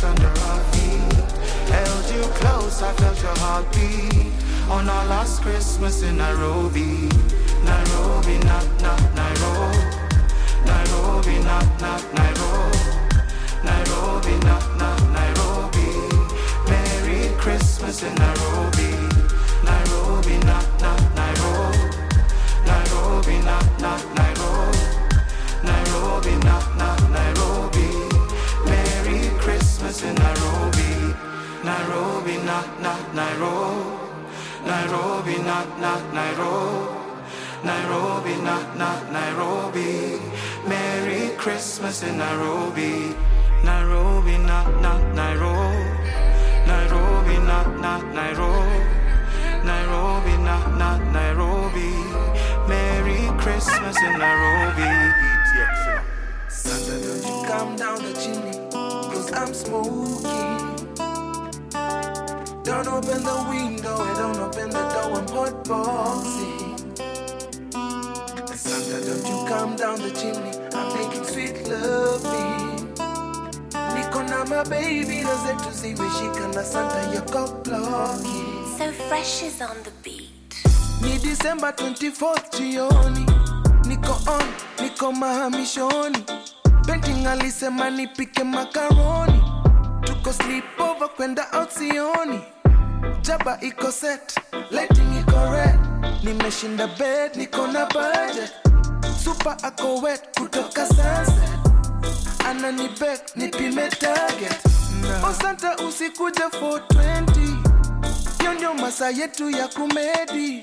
rest under our feet. Held you close, I felt your heartbeat. On our last Christmas in Nairobi. Nairobi, not, not Nairobi. Nairobi, not, not Nairobi. Nairobi, not, not Nairobi. Merry Christmas in. Nairobi, Not, not Nairobi. Nairobi, not, not Nairobi. Nairobi, not, not Nairobi. Merry Christmas in Nairobi. Nairobi, not, not Nairobi. Nairobi, not, not Nairobi. Nairobi, not, not Nairobi. Merry Christmas in Nairobi. Santa, don't you come down the chimney, cause I'm smoking. Don't open the window and don't open the door, I'm hotboxing. Santa, don't you come down the chimney, I'm making sweet loving. Niko na my baby na zetu zimeshika na Santa yako blocking. So fresh is on the beat. Ni December 24th jioni, niko on, niko mahamishoni. Painting alisema nipike makaroni, tuko sleepover kwenda out sioni. Jaba iko set, lighting iko red, nimeshinda bed, niko na budget. Super ako wet kutoka sunset, anani beg nipime target. Oh Santa usikuje 420 hiyo ndio masaa yetu ya kumedi.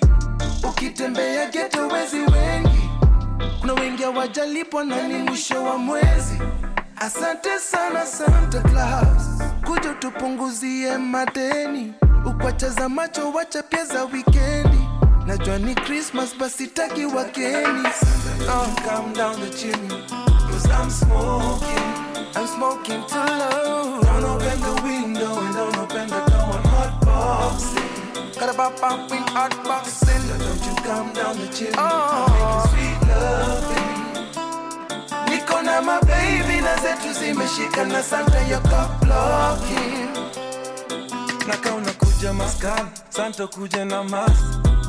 Ukitembea geto wezi wengi. Kuna wengi hawajalipwa na ni mwisho wa mwezi. Asante sana santa claus. Kuja tupunguzie madeni ukwacheza macho wacha pia za wikendi najua ni christmas basi taki wakeni oh, calm down the chimney cause i'm smoking i'm smoking too low don't open the window and don't open the door i'm hotboxing Got a bop bop in hot boxing. Don't you come down the chimney. Oh. I'm making sweet loving. Niko na my baby na zetu zimeshika na Santa yako blocking. Naka unakuja maskani santo kuja na mas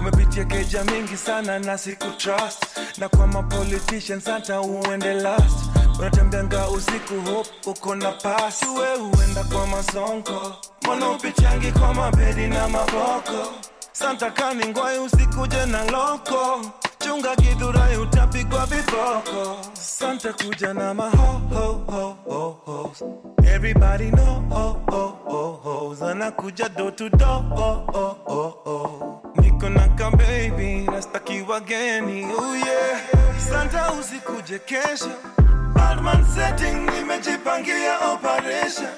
umepitia keja mingi sana na siku trust. Na kwa mapolitician santa uende last. Unatembeanga usiku hope uko na pasi we huenda kwa masonko. Mbona upichangi kwa mabedi na maboko? Santa kaningwai usikuje na loko chunga kidhurai utapigwa viboko. Santa kuja na maho ho niko na ka baby nastaki wageni oh usikuje kesho. Nimejipangia operation.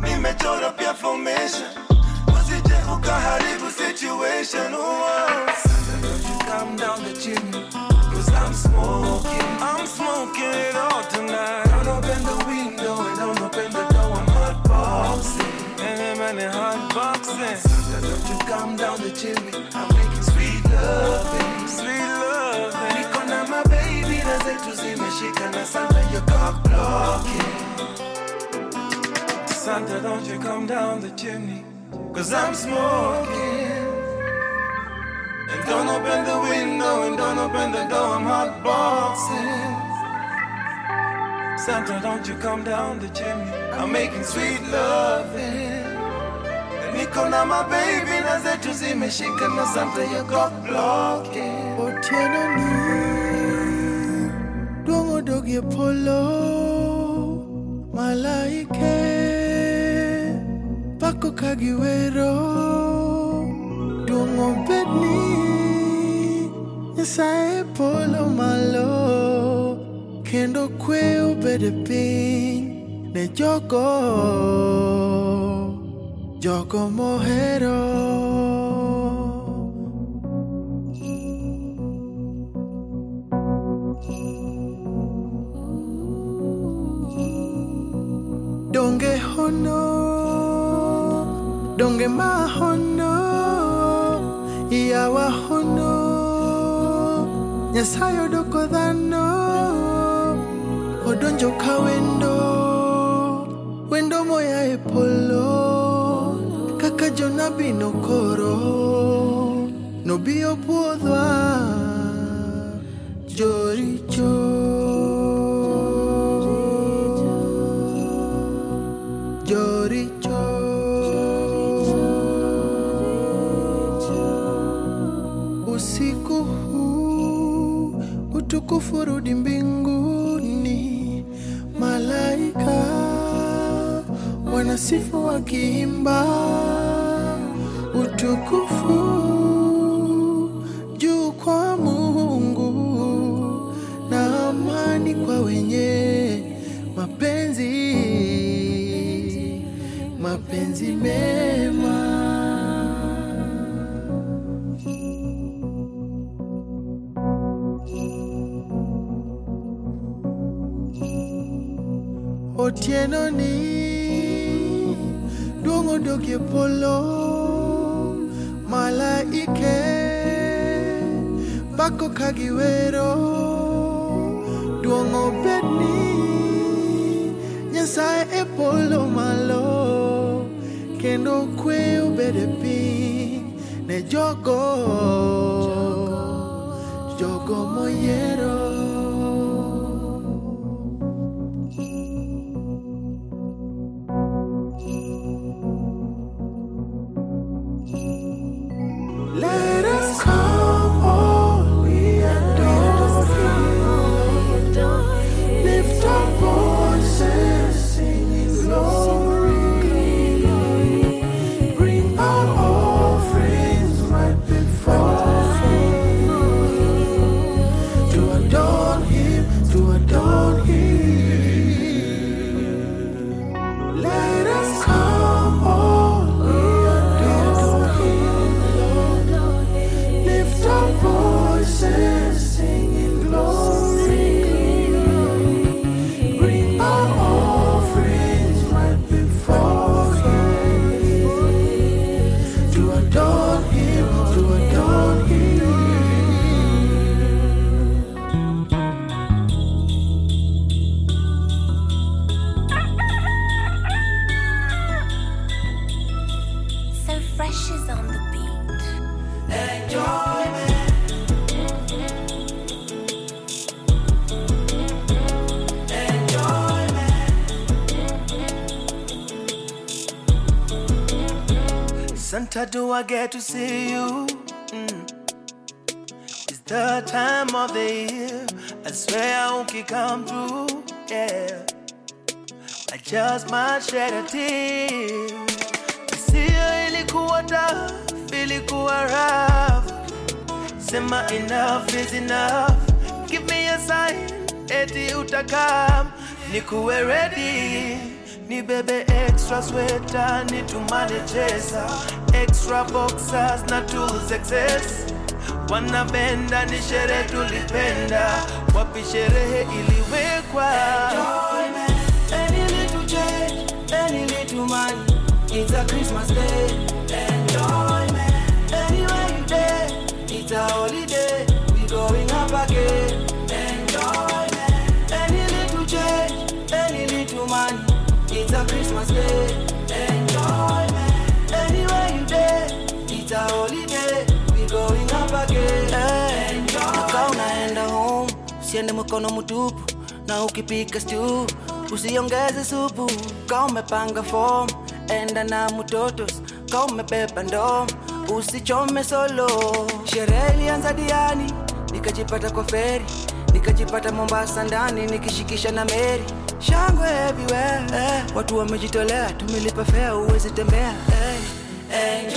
Nimechora pia formation. Usije ukaharibu situation oh, come down the chimney. Cause I'm smoking. I'm smoking it all tonight Don't open the window and don't open the door. I'm hotboxing. and I'm in hot boxing Santa, don't you come down the chimney. I'm making sweet loving. sweet love Niko na my baby na zetu zimeshika na Santa your cock blocking. Santa don't you come down the chimney Cause I'm smoking. And don't open the window and don't open the door. I'm hot boxing. Santa don't you come down the chimney. I'm making sweet love Niko na my baby. Na zetu zimeshika na Santa your cock blocking. Otieno ni Duongo dogi polo Malaike Pako kagiwero Duongo bedni Nyasaye polo malo Kendo kwe obede piny Ne jogo Jogo mohero donge hono donge mahono yawa hono nyasaye odoko dhano adonjo ka wendo wendo moya e polo kaka jonabi nokoro nobio puodhwa joricho joricho utukufu rudi mbinguni. Malaika wanasifu wakiimba. Utukufu juu kwa mungu na amani kwa wenye mapenzi. Mapenzi mema otieno ni duong' odogie polo malaike pako ka giwero. Duong' obedni nyasaye e polo malo kendo kwe obed e piny ne jogo. Jogo moyiero Santa, do I get to see you? Mm. It's the time of the year. I swear I won't come through. Yeah. I just might shed a tear. Hisia ilikuwa tough, ilikuwa rough. Sema enough is enough. Give me a sign, eti utakam. Nikuwe ready. Ni bebe extra sweater, nitumane chesa. Extra boxers na tools excess. Wanapenda ni sherehe tulipenda, wapi sherehe iliwekwa? Any little change, any little money, it's a Christmas day. Usiende mkono mtupu, na ukipika stew usiongeze supu. Kama umepanga enda na mutotos. Kama ndoo, usichome solo. Sherehe ilianza diani, nikajipata kwa feri, nikajipata Mombasa ndani, nikishikisha na Meri. Shangwe everywhere, eh. watu wamejitolea, tumelipa fare, uwezi tembea eh. Any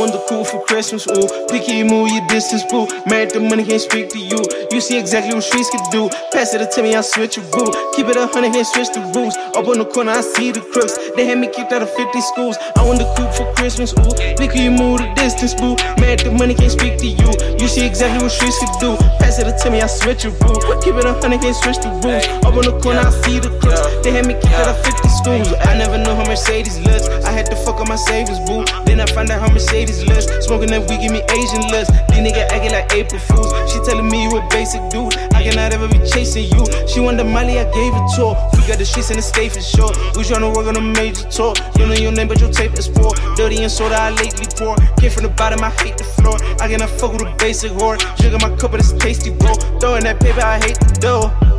want the cool for Christmas, ooh. Picky, move your distance, boo. Married the money, can't speak to you. You see exactly what streets can do. Pass it to me, I switch your boo. Keep it a hundred, can't switch the rules. Up on the corner, I see the crooks. They had me kicked out of 50 schools. I want the cool for Christmas, ooh. Picky, move the distance, boo. Married the money, can't speak to you. You see exactly what streets can do. Pass it to me, I switch your boo. Keep it a hundred, can't switch the rules. Up on the corner, I see the crooks. They had me kicked out of 50 schools. I never know how Mercedes looks. I had to fuck up my savings, boo. Then I find out how Mercedes looks. Smoking that weed give me Asian lust. These nigga acting like April Fools. She telling me you a basic dude. I cannot ever be chasing you. She want the Molly, I gave it to her. We got the streets and the state for sure. We tryna work on a major tour. You know your name, but your tape is poor. Dirty and soda, I lately pour. Came from the bottom, I hate the floor. I cannot fuck with a basic whore. Sugar my cup, but it's tasty, bro. Throwing that paper, I hate the dough.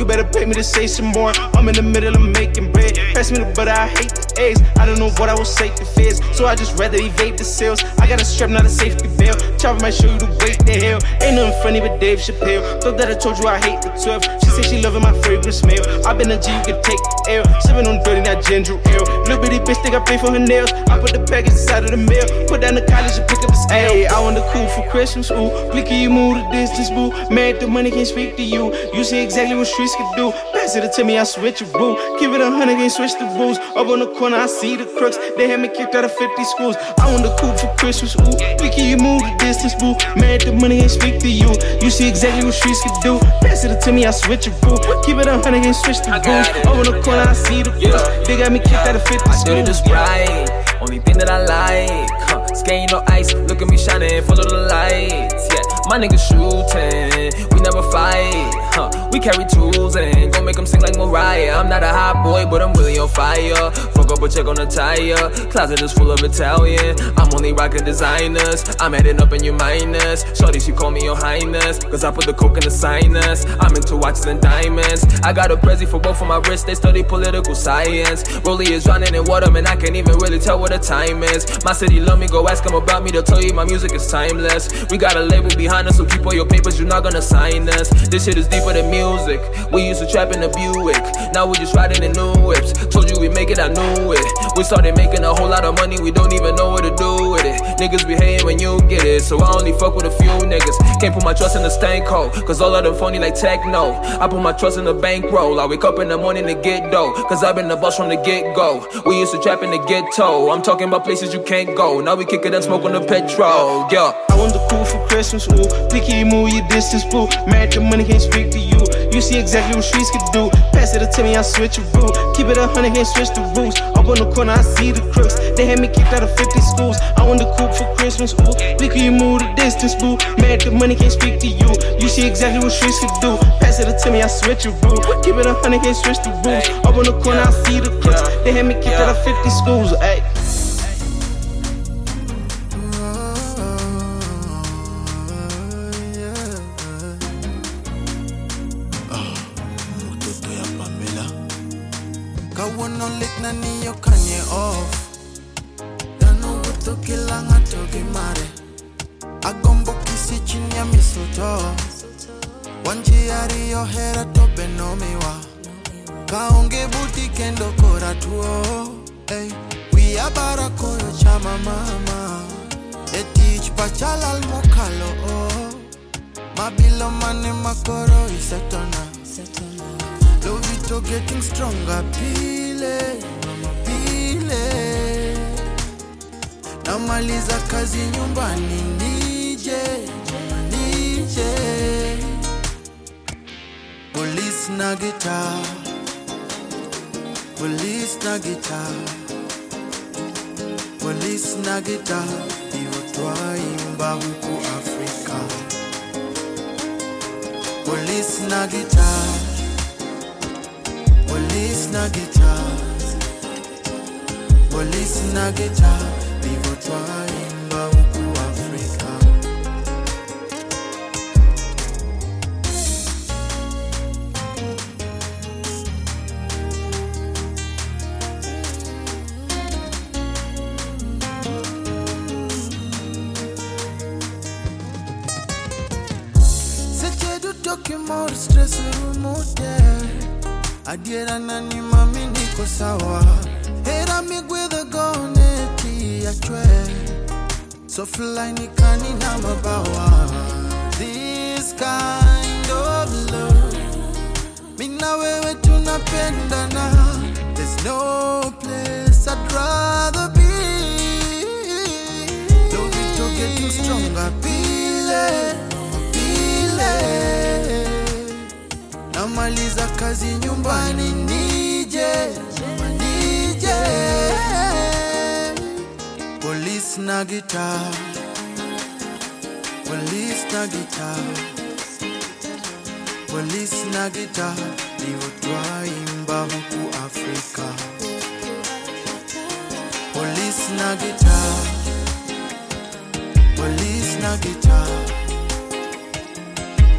You better pay me to say some more. I'm in the middle of making bread. Pass me the butter, I hate the eggs. I don't know what I will say to fizz, so I just rather evade the sales. I got a strap, not a safety belt. Chopper might show you the weight the hell. Ain't nothing funny but Dave Chappelle. Thought that I told you I hate the 12. She said she loving my fragrance smell. I been a G, you can take the L. Sipping on dirty, not ginger ale. Little bitty bitch think I pay for her nails. I put the package inside of the mail. Put down the college and pick up the scale. Hey, I want the cool for Christmas, ooh. Blicky, you move the distance, boo. Mad the money can't speak to you. You see exactly what streets can do. Pass it to me, I switch your boo. Give it a hundred, can't switch the rules. Up on the corner, I see the crooks. They had me kicked out of 50 schools. I want the cool for Christmas, ooh. Blicky, you move the distance, boo. Mad the money can't speak to you. You see exactly what streets can do. Pass it to me, I switch your boo. Keep it a hundred, can't switch the rules. Up on the corner, I see the crooks. They got me kicked out of 50 schools. I it just right. Only thing that I like. Huh. Skating no ice. Look at me shining, follow the lights. My niggas shooting. We never fight. Huh. We carry tools and gon' make them sing like Mariah. I'm not a hot boy, but I'm really on fire. Fuck up a check on a tire. Closet is full of Italian. I'm only rocking designers. I'm adding up in your minus. Shorty, she call me your highness. Cause I put the coke in the sinus. I'm into watches and diamonds. I got a prezi for both of my wrists. They study political science. Rolly is drowning in water, man. I can't even really tell what the time is. My city love me, go ask them about me. They'll tell you my music is timeless. We got a label behind us, so keep all your papers. You're not gonna sign us. This shit is deeper than music. We used to trap in the Buick. Now we just riding in new whips. Told you we make it, I knew it. We started making a whole lot of money, we don't even know what to do with it. Niggas be hating when you get it, so I only fuck with a few niggas. Can't put my trust in the stank code, cause all of them phony like techno. I put my trust in the bankroll. I wake up in the morning to get dough, cause I've been the boss from the get go. We used to trap in the ghetto. I'm talking about places you can't go. Now we kick it and smoke on the petrol. Yeah. I want the cool for Christmas, ooh. Blicky, move your distance, boo. Married the money, can't speak to you. You see exactly what streets can do. Pass it to me, I switch your boo. Keep it a hundred, can't switch the rules. Up on the corner, I see the crooks. They had me kicked out of 50 schools. I want the cool for Christmas, ooh. Blicky, move the distance, boo. Married the money, can't speak to you. You see exactly what streets can do. Pass it to me, I switch your boo. Keep it a hundred, can't switch the rules. Up on the corner, I see the crooks. They had me kicked out of 50 schools, ayy.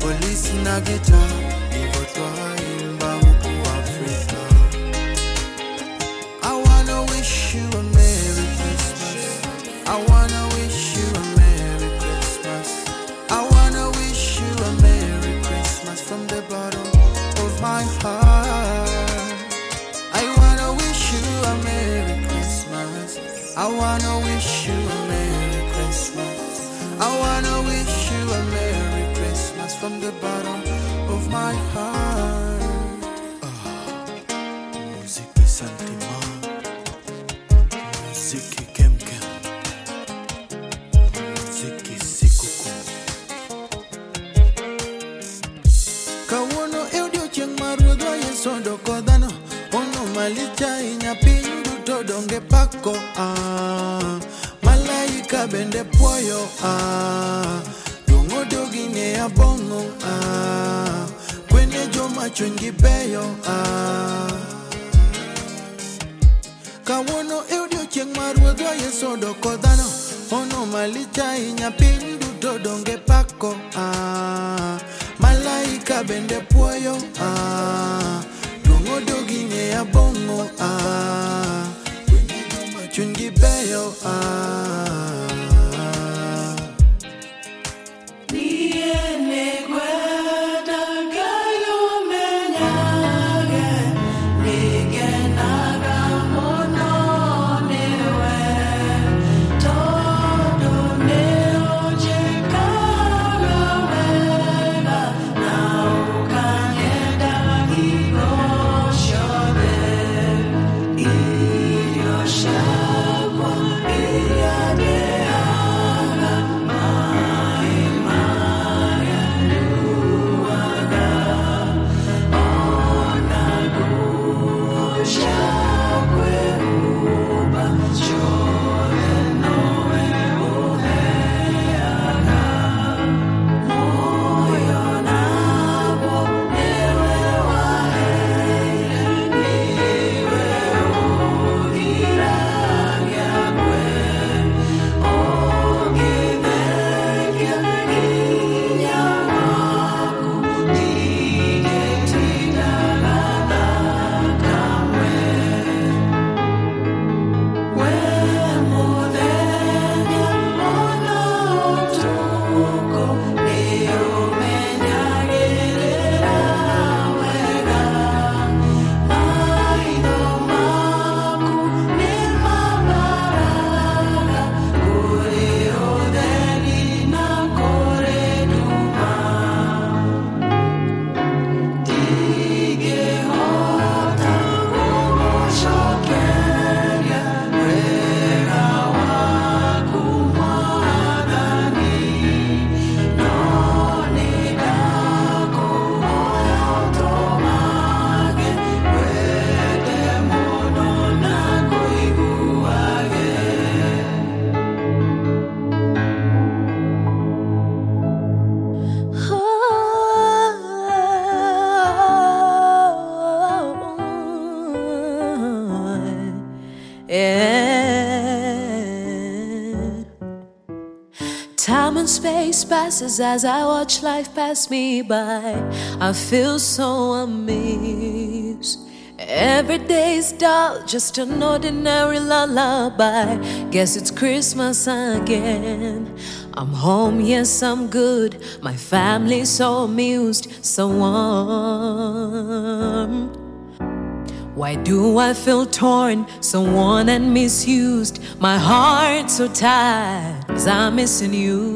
Polisi na twaimba huku afrika I wanna wish you a Merry Christmas. I wanna wish you a Merry Christmas. I wanna wish you a Merry Christmas from the bottom of my heart. I wanna wish you a Merry Christmas. I wanna wish from the bottom of my heart. Ah, Muziki Santima. Muziki Kemkem. Muziki Sikuku. Kawuono e odiechieng' mar ruodhwa Yesu odoko dhano ono malicha inya piny duto donge pako ah. malaika bende puoyo ah. dong' odogine abong'o ah. Joma chunygi beyo ah. kawuono e odiechieng' mar ruodhwa Yesu odoko dhano ono malicha ahinya piny duto donge pako ah. malaika bende puoyo ah. duong' odogine abong'o ah. Chunygi beyo ah. As I watch life pass me by. I feel so amazed. Every day's dull, just an ordinary lullaby. Guess it's Christmas again. I'm home, yes, I'm good. My family's so amused, so warm. Why do I feel torn, so worn and misused? My heart so tired, cause I'm missing you.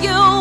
You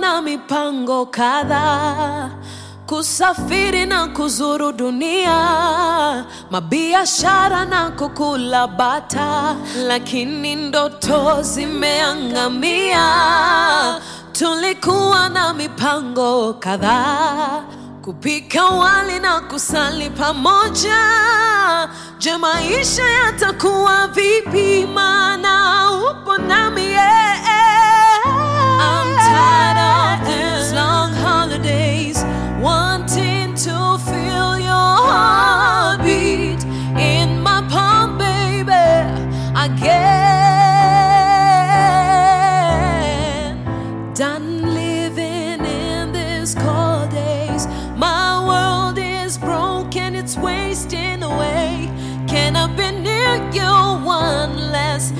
Na mipango kadhaa kusafiri na kuzuru dunia, mabiashara na kukula bata, lakini ndoto zimeangamia. Tulikuwa na mipango kadhaa kupika wali na kusali pamoja. Je, maisha yatakuwa vipi? Maana upo nami yeah. I'm heartbeat in my palm, baby. Again, done living in these cold days. My world is broken, it's wasting away. Can I be near you one last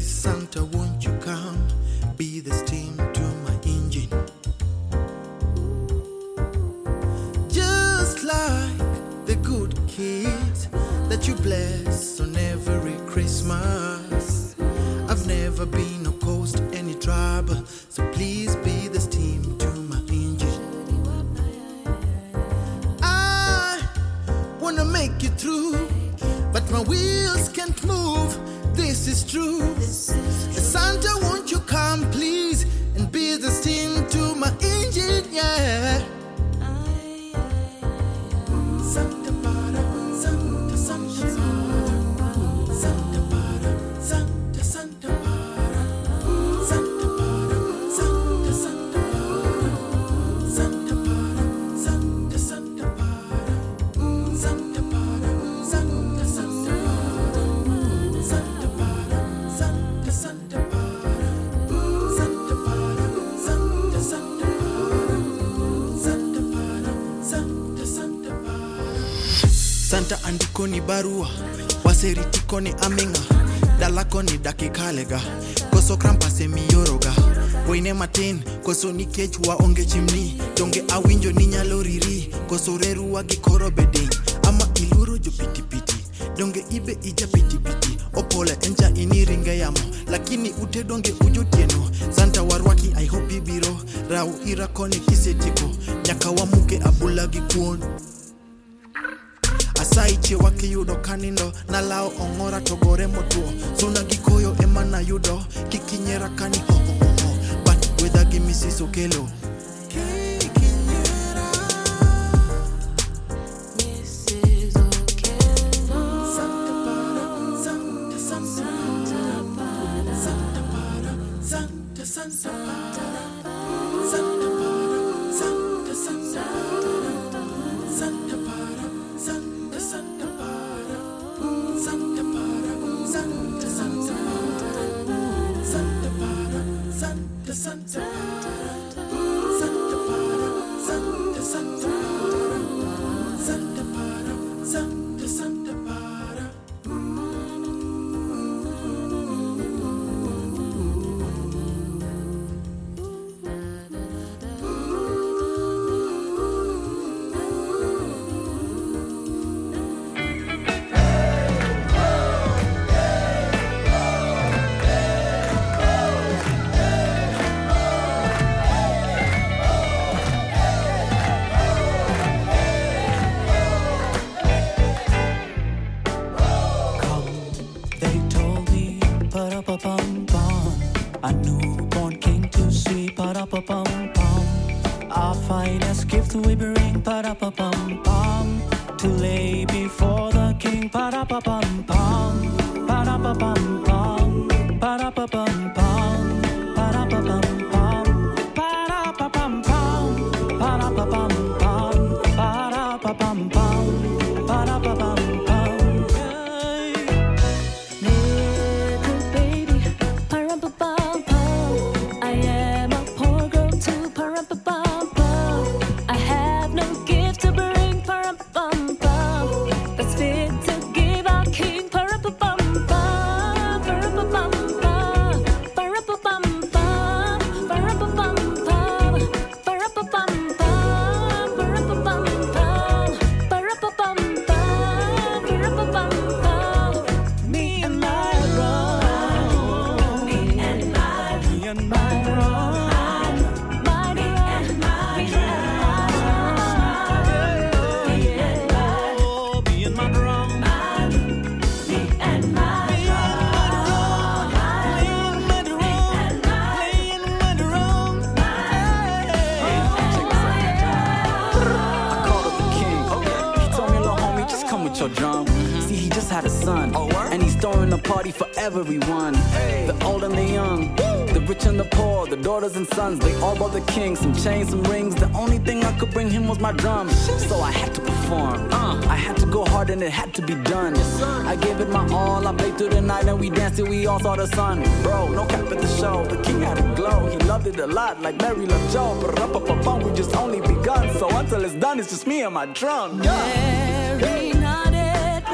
Santa, won't you come? Be the steam to my engine. Just like the good kids that you bless on every Christmas. I've never been or caused any trouble. So please be the steam to my engine. I wanna make it through, but my wheels can't move. This is true. Santa, won't you come, please, and be the steam to my engine? Yeah. Santa andiko ni barua waseritiko ni aming'a dalako ni dakikalega koso krampase miyoroga wine matin koso nikech waonge chimni donge awinjo ni nyalo riri koso reruwa gi koro beding ama iluoro jopitipiti donge ibe ija pitipiti opole enja ini ringe yamo lakini ute donge ujotieno santa warwaki i hope ibiro rau ira koni kisetieko nyaka wamuke abula gi kuon Raiche wakiyudo kanindo nalawo ong'ora to gore motuo suna gi koyo ema nayudo kikinyiera kani hohoho oh, oh, oh. but wedha gi misis okelo a newborn king to see, pa-da-pa-pum, pum. Our finest gift we bring, pa-da-pa-pum, pum, to lay before the king, pa-da-pa-pum, till saw the sun. Bro, no cap at the show. The king had a glow. He loved it a lot, like Mary loved Joe. But up, up, up, we just only begun. So until it's done, it's just me and my drum. Yeah. Mary nodded,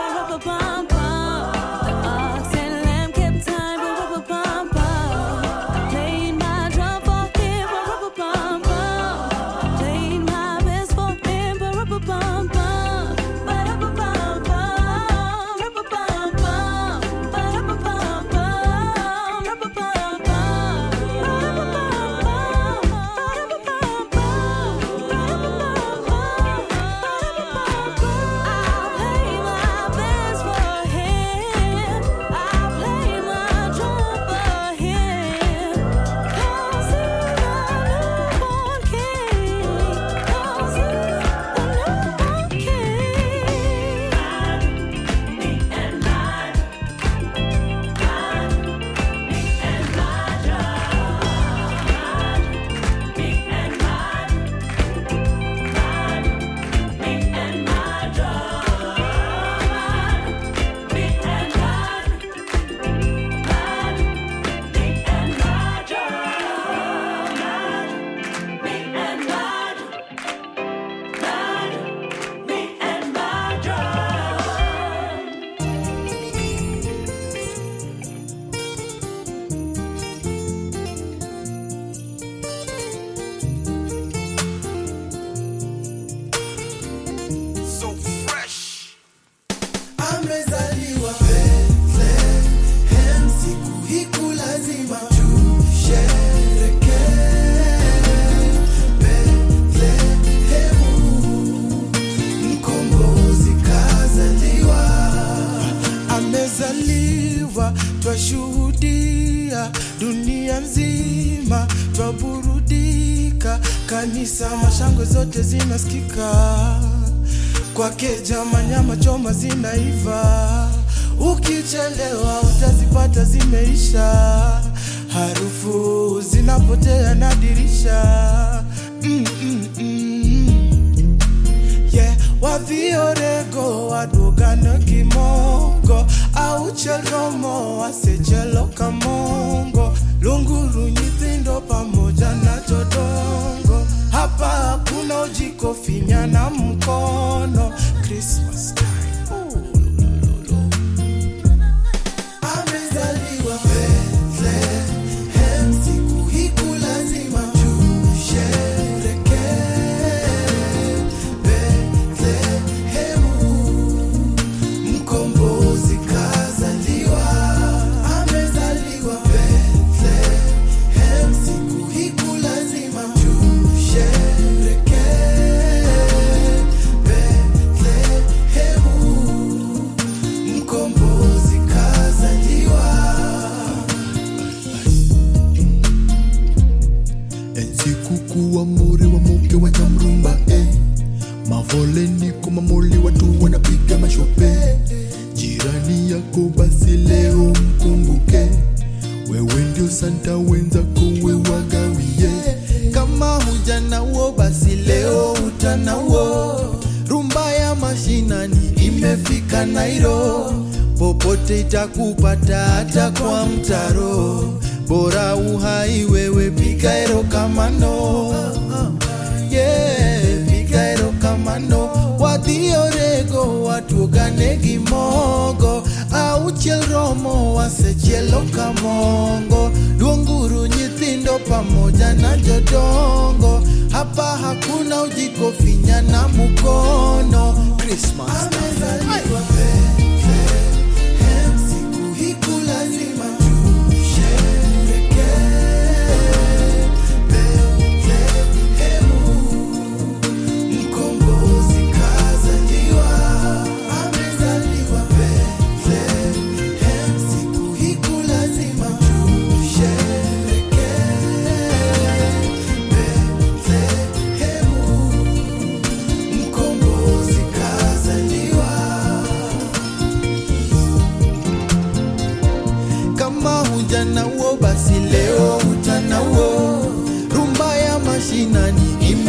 dirisha, harufu zinapotea na dirisha. mashinani imefika Nairo, popote itakupata hata kwa mtaro, bora uhai wewe, piga ero kamano. Yeah, piga ero kamano. Wadhi orego watuogane gi mogo. Auchiel romo wasechielo kamongo duonguru nyi mtindo pamoja na jodongo. Hapa hakuna ujiko, finya na mkono. Christmas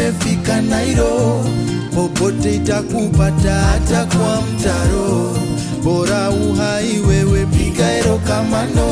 umefika Nairo, popote itakupata hata kwa mtaro, bora uhai wewe, piga ero kamano.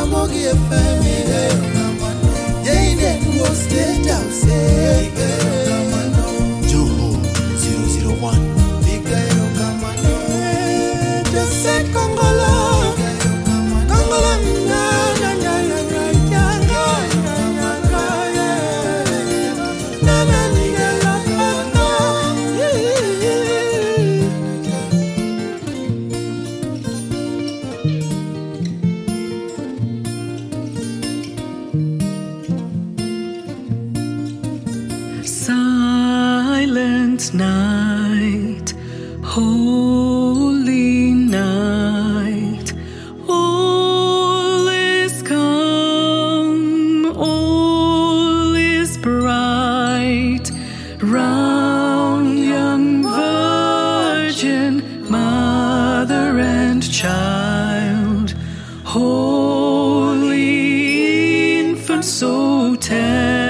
Ramogi don't yeah, Yeah, yeah, yeah. I'm so tired.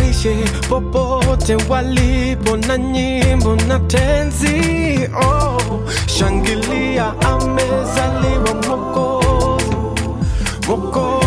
niache popote walipo na nyimbo na tenzi. Oh, shangilia, amezaliwa Mwokozi, Mwokozi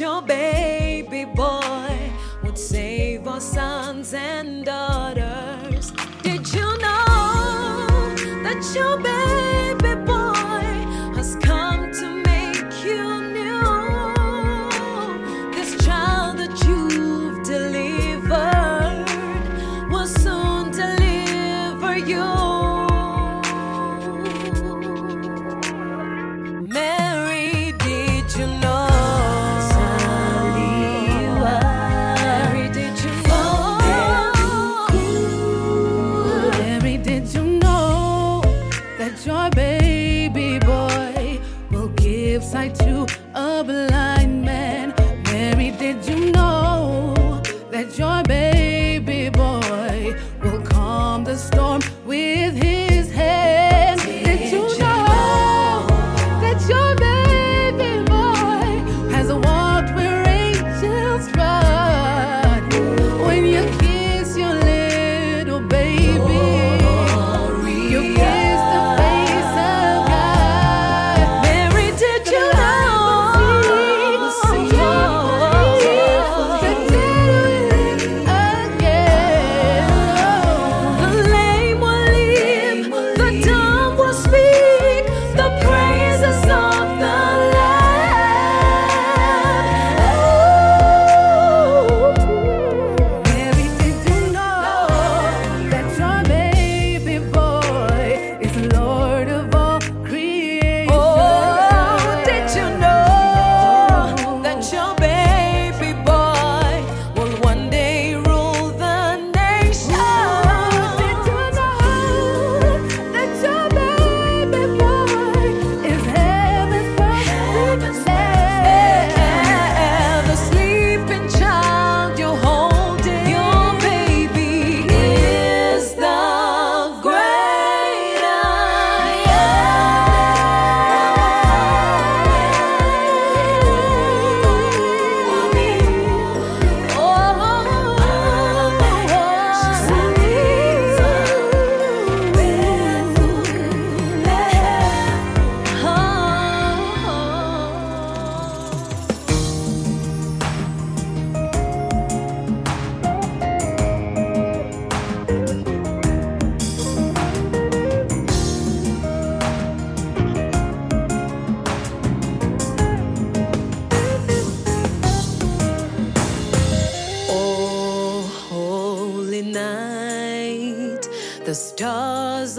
your baby boy would save our sons and daughters. Did you know that your baby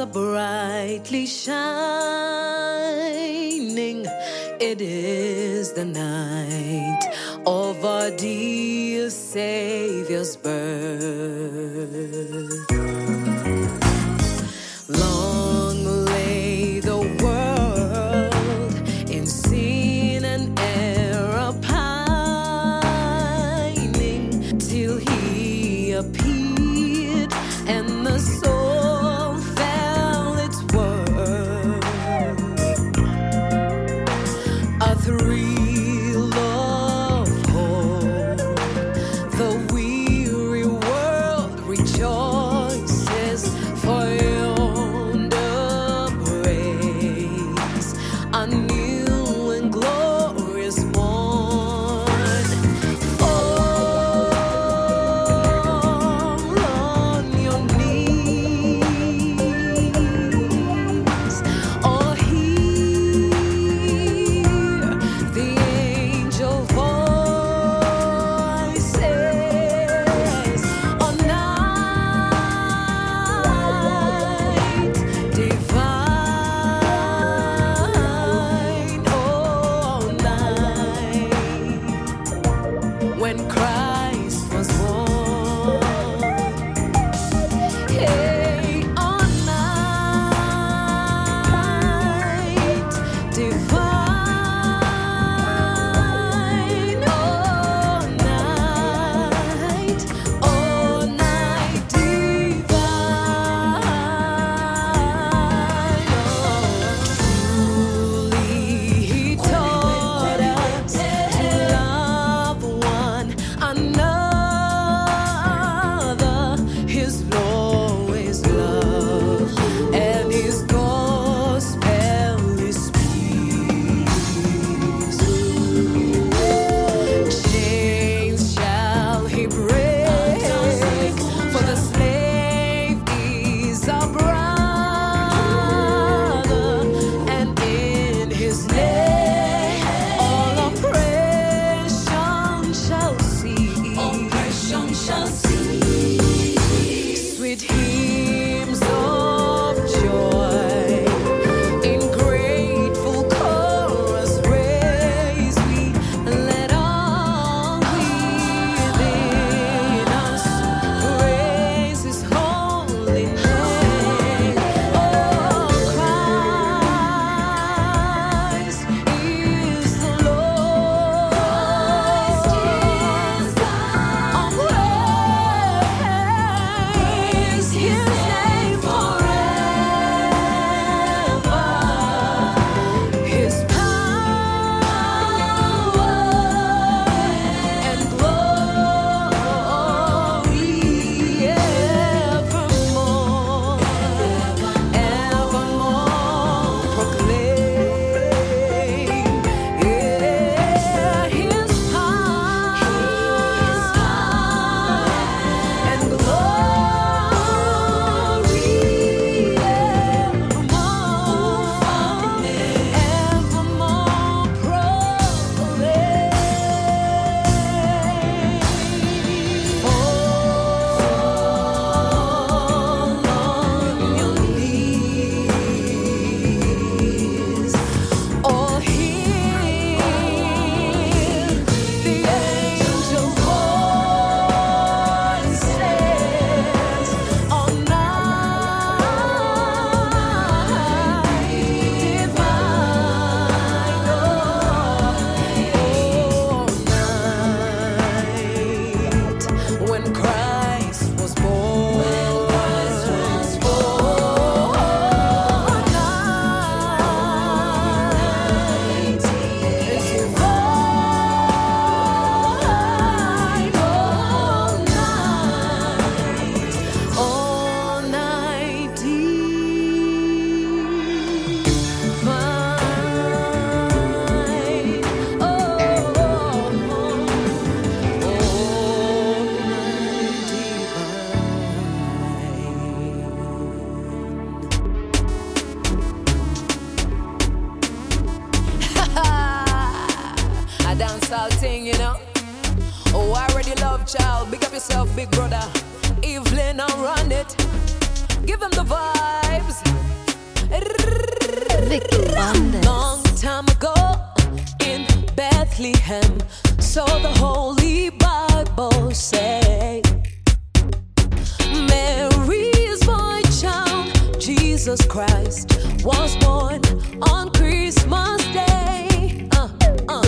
are brightly shining. It is the night of our dear Savior's birth. Jesus Christ, was born on Christmas Day. Uh, uh.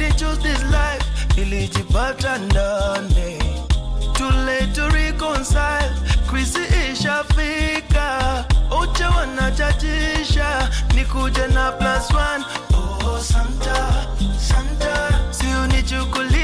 they chose this life, illegitimate and unmade. Too late to reconcile, kuiziisha fika, uche wanachachisha, nikuje na plus one. Oh Santa, Santa, see you si unichukulia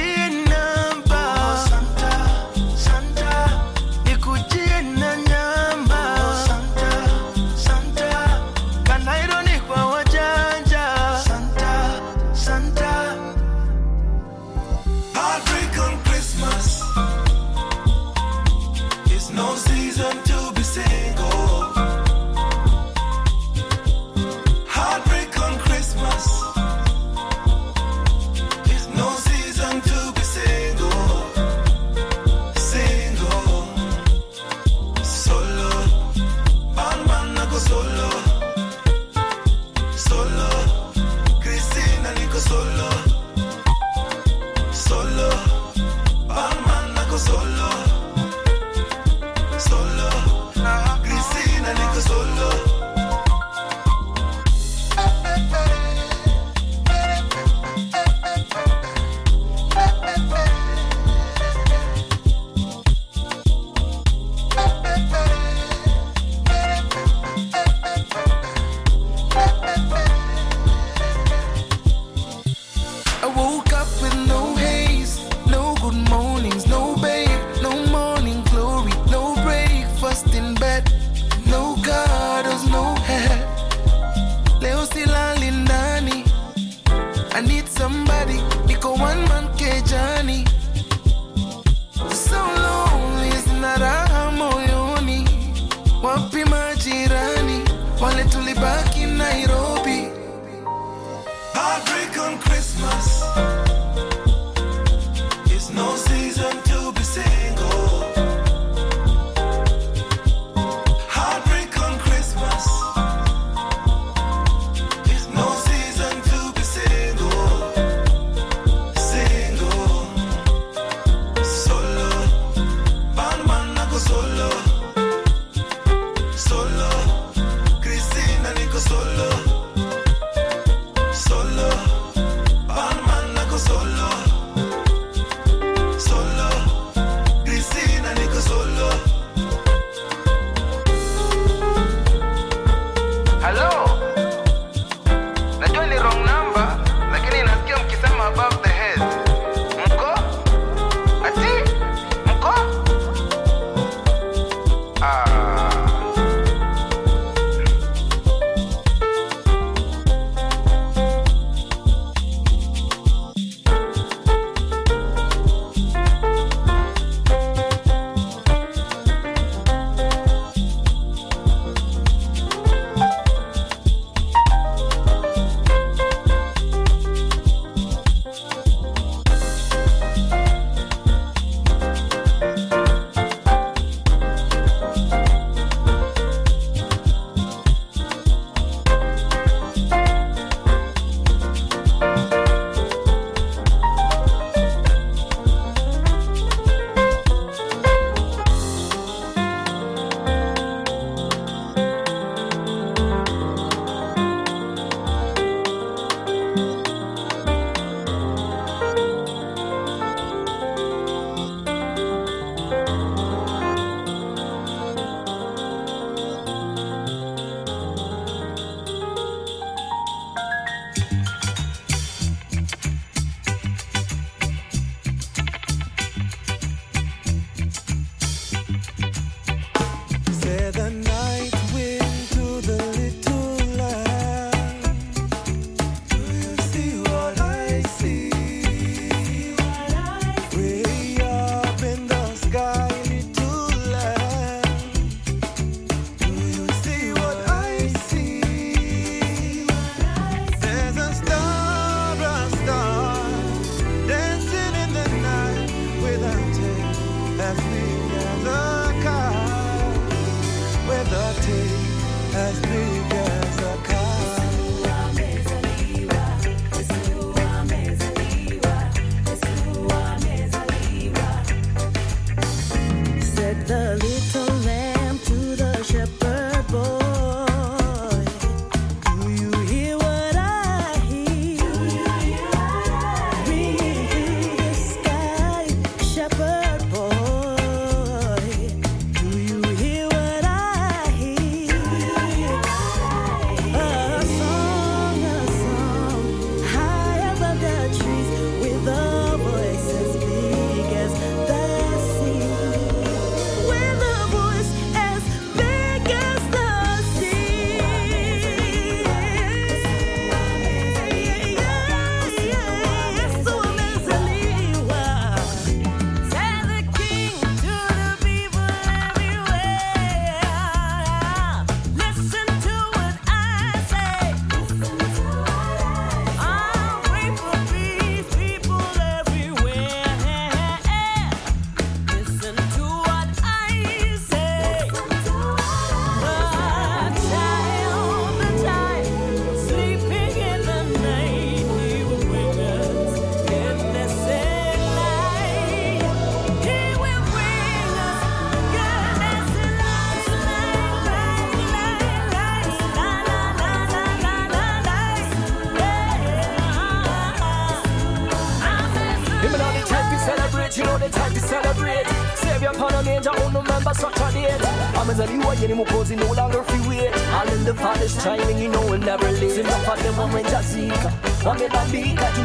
Taifa dem wamejazika,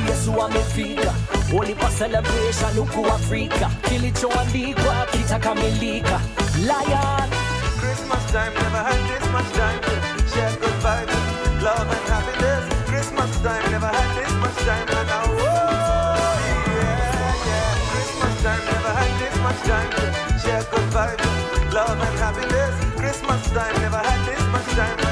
Yesu wamefika. Celebration huku Afrika, kilichoandikwa kitakamilika. Lion. Much Christmas time never had this much time to share good vibes, love and happiness. Christmas time never had this much time.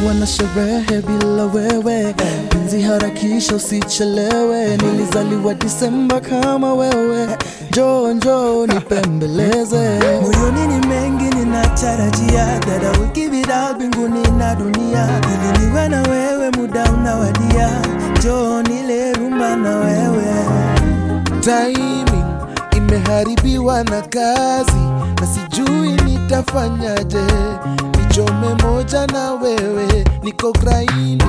Kuwa na sherehe bila wewe, penzi harakisha usichelewe. Nilizaliwa Disemba kama wewe, njoo njoo nipembeleze. Moyoni ni mengi ninatarajia, dada, I will give mbinguni na dunia, ili niwe na wewe, muda unawadia, njoo nile rumba na wewe. Timing imeharibiwa na kazi na sijui nitafanyaje. Nichome moja na wewe, niko graini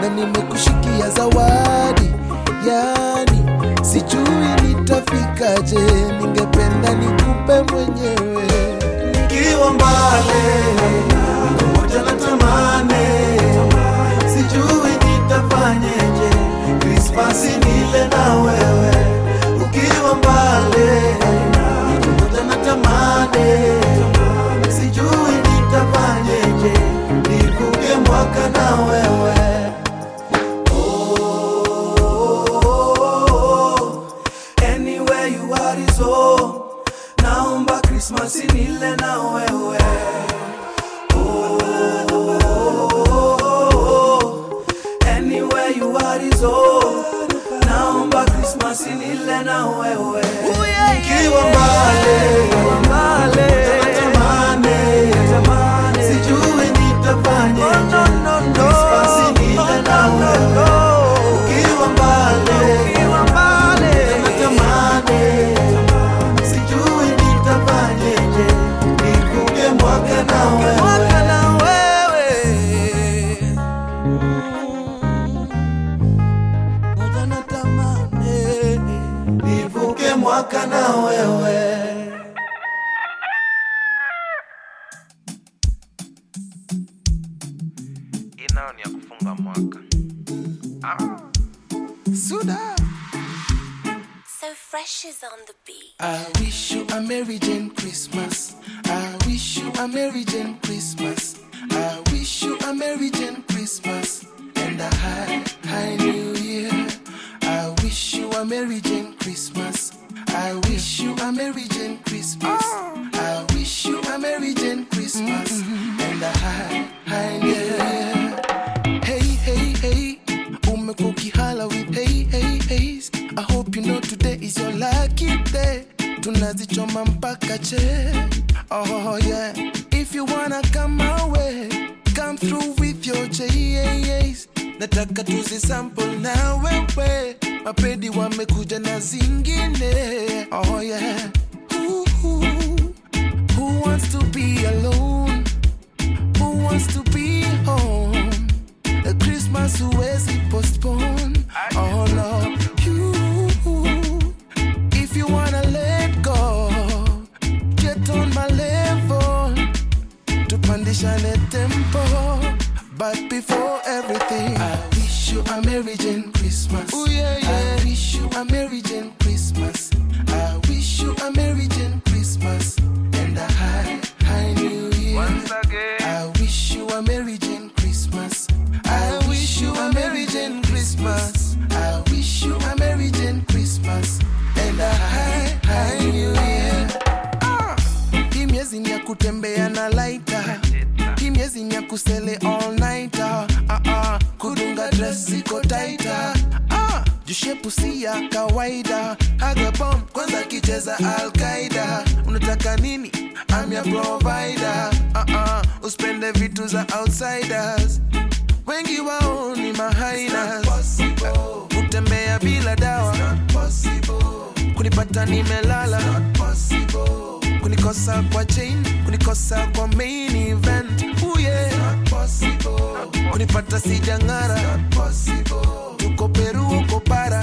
na nimekushikia zawadi, yani sijui nitafikaje. Ningependa nikupe mwenyewe. Nikiwa mbale tamani, Krismasi nile na wewe. Oh, anywhere you are is home. Naomba Krismasi nile na wewe. Ukiwa mbali, natamani, Is on the beat. I wish you a Merry Jane Christmas. I wish you a Merry Jane Christmas. I wish you a Merry Jane Christmas and a high, high New Year. I wish you a Merry Jane Christmas. I wish you a Merry Jane Christmas. I wish you a Merry Jane Christmas and a high, high New Year. Hey, hey, hey, umekuwa ukihala with hey. I hope you know today is your lucky day. Tunazichoma mpaka che. Oh yeah, if you wanna come my way, come through with your JAs. Nataka tuzisample na wewe, mapedi wamekuja na zingine. Oh yeah, Ooh, who wants to be alone? Who wants to be home? The Christmas huwezi postpone. Oh no, Tupandishane tempo. But before everything, I wish you a Merry Jane Christmas. Oh yeah, yeah. I wish you a Merry Jane Christmas. I wish you a Merry Jane Christmas and a high, high New Year. Once again. I wish you a Merry Jane Christmas. I wish you a Merry Jane Christmas. I wish you a Merry Jane Christmas and a high, high New Year. Ah, hii miezi ni ya kutembea na laita, hii miezi ni ya kusele all nighter. Ah, ah, kudunga dress iko taita ah, jushepu si ya kawaida. Haga bomb kwanza kicheza alqaida unataka nini? I'm your provider. Uh-uh, uspende vitu za outsiders. Wengi wao ni mahainas kutembea bila dawa. Kunipata nimelala. Kunikosa kwa chain. Kunikosa kwa main event. Kunipata sijang'ara uko peru uko para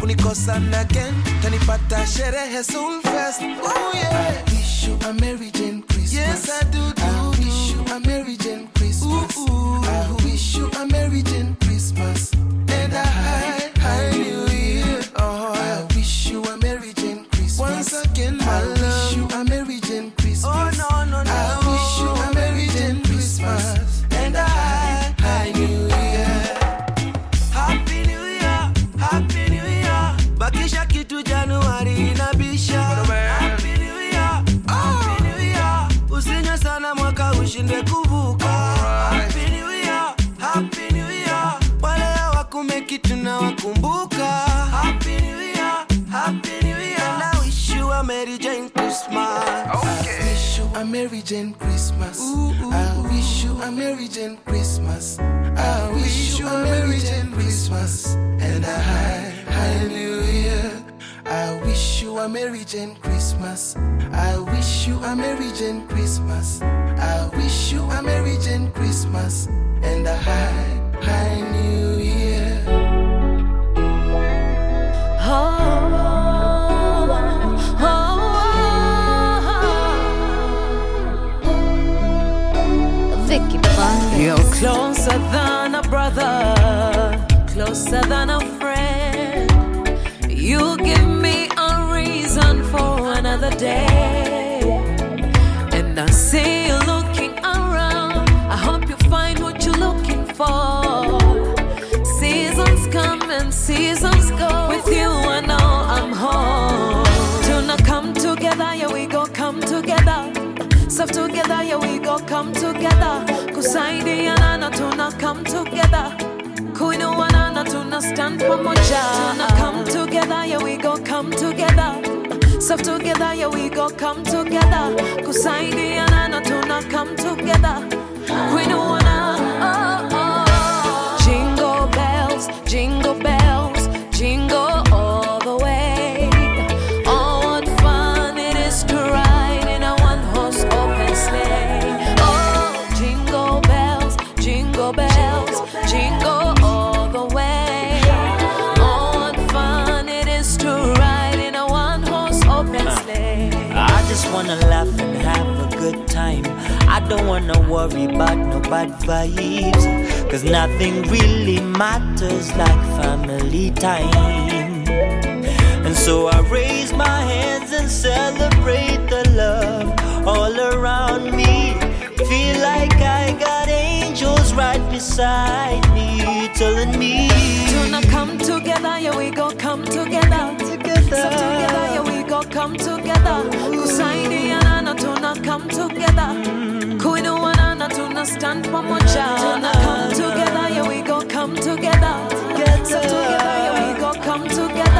kunikosa nagen tanipata sherehe soulfest oh, yeah. wish you a Mary Jane Christmas. Yes, I do. do I wish you a Mary Jane Christmas. Ooh, ooh. I wish you a Mary Jane Christmas. Mary Jane Christmas. I wish you a Mary Jane Christmas. I wish you a Mary Jane Christmas and a high, high New Year. I wish you a Mary Jane Christmas. I wish you a Mary Jane Christmas. I wish you a Mary Jane Christmas and a high, high New Year. You're closer than a brother, closer than a friend. You give me a reason for another day. And I see you looking around. I hope you find what you're looking for. Seasons come and seasons go. With you, I know I'm home. Tuna come together, yeah, we go come together. Stuff together, yeah, we go come together. Kusaidiana na tuna come together. Kuinuana na tuna stand pamoja. Tuna come together, yeah, we go come together. Stuff together, yeah, we go come together. Kusaidiana na tuna come together. Kuinuana, oh, don't wanna worry about no bad vibes. Cause nothing really matters like family time. And so I raise my hands and celebrate the love all around me. Feel like I got angels right beside me, telling me. Tuna come together, yeah, we go come together. Together. So together, yeah, we go come together. Kusaidiana na tuna come together. Kuinuana stand pamoja. Tuna come together, yeah, we go come together. So together, yeah, we go come together.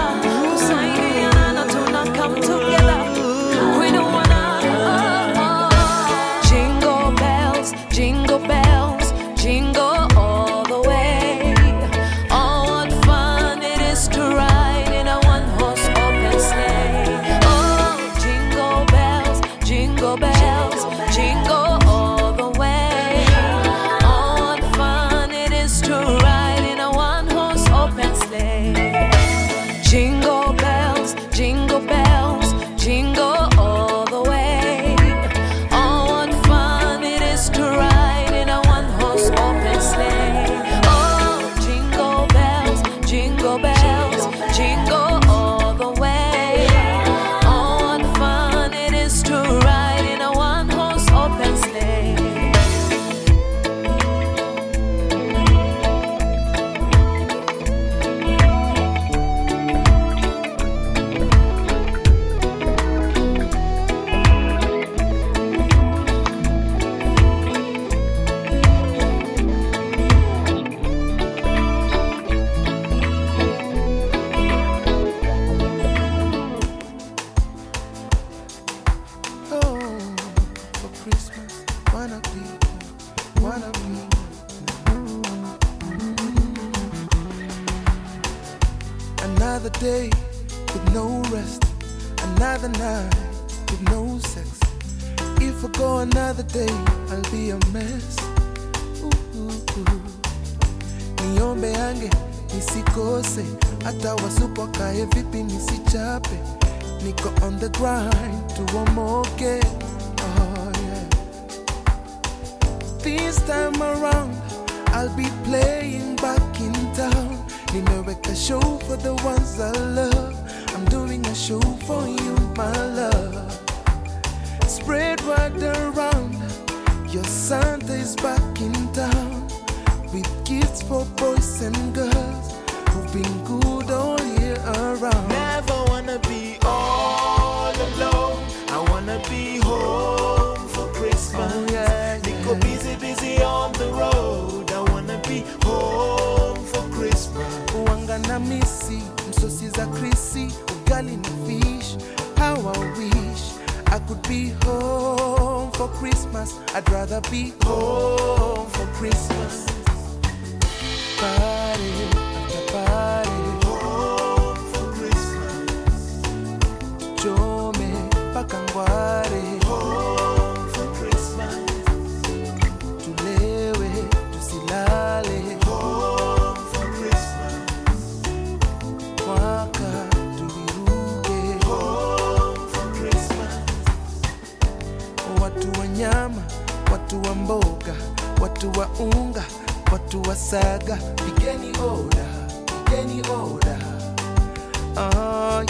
Oh.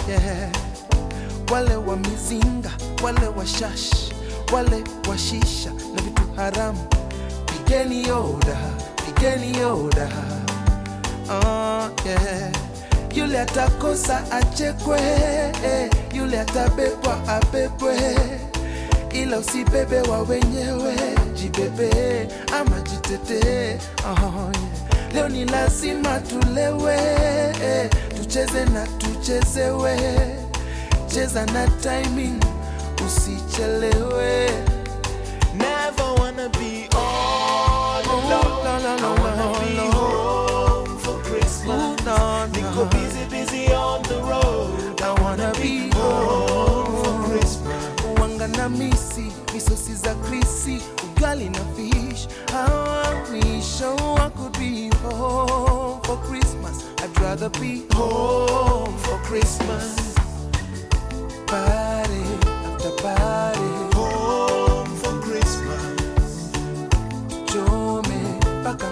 Wale wa mizinga, wale wa shash, wale wa shisha na vitu haramu, pigeni oda, pigeni oda. Oh yeah. Yule atakosa achekwe, yule atabebwa abebwe ila usibebe wa wenyewe, jibebe ama jitete. Oh, yeah. Leo ni lazima tulewe, tucheze na tuchezewe, cheza na timing, usichelewe. Never wanna be all alone. no, no, no, I wanna no, be no. home for Christmas. Ooh, no, Nico busy, busy on the road. I wanna be home for Christmas. wanga na misi misosi za krisi ugali na fish. How I wish oh I could be home for Christmas. I'd rather be home for Christmas. Party after party. Home for Christmas. chome mpaka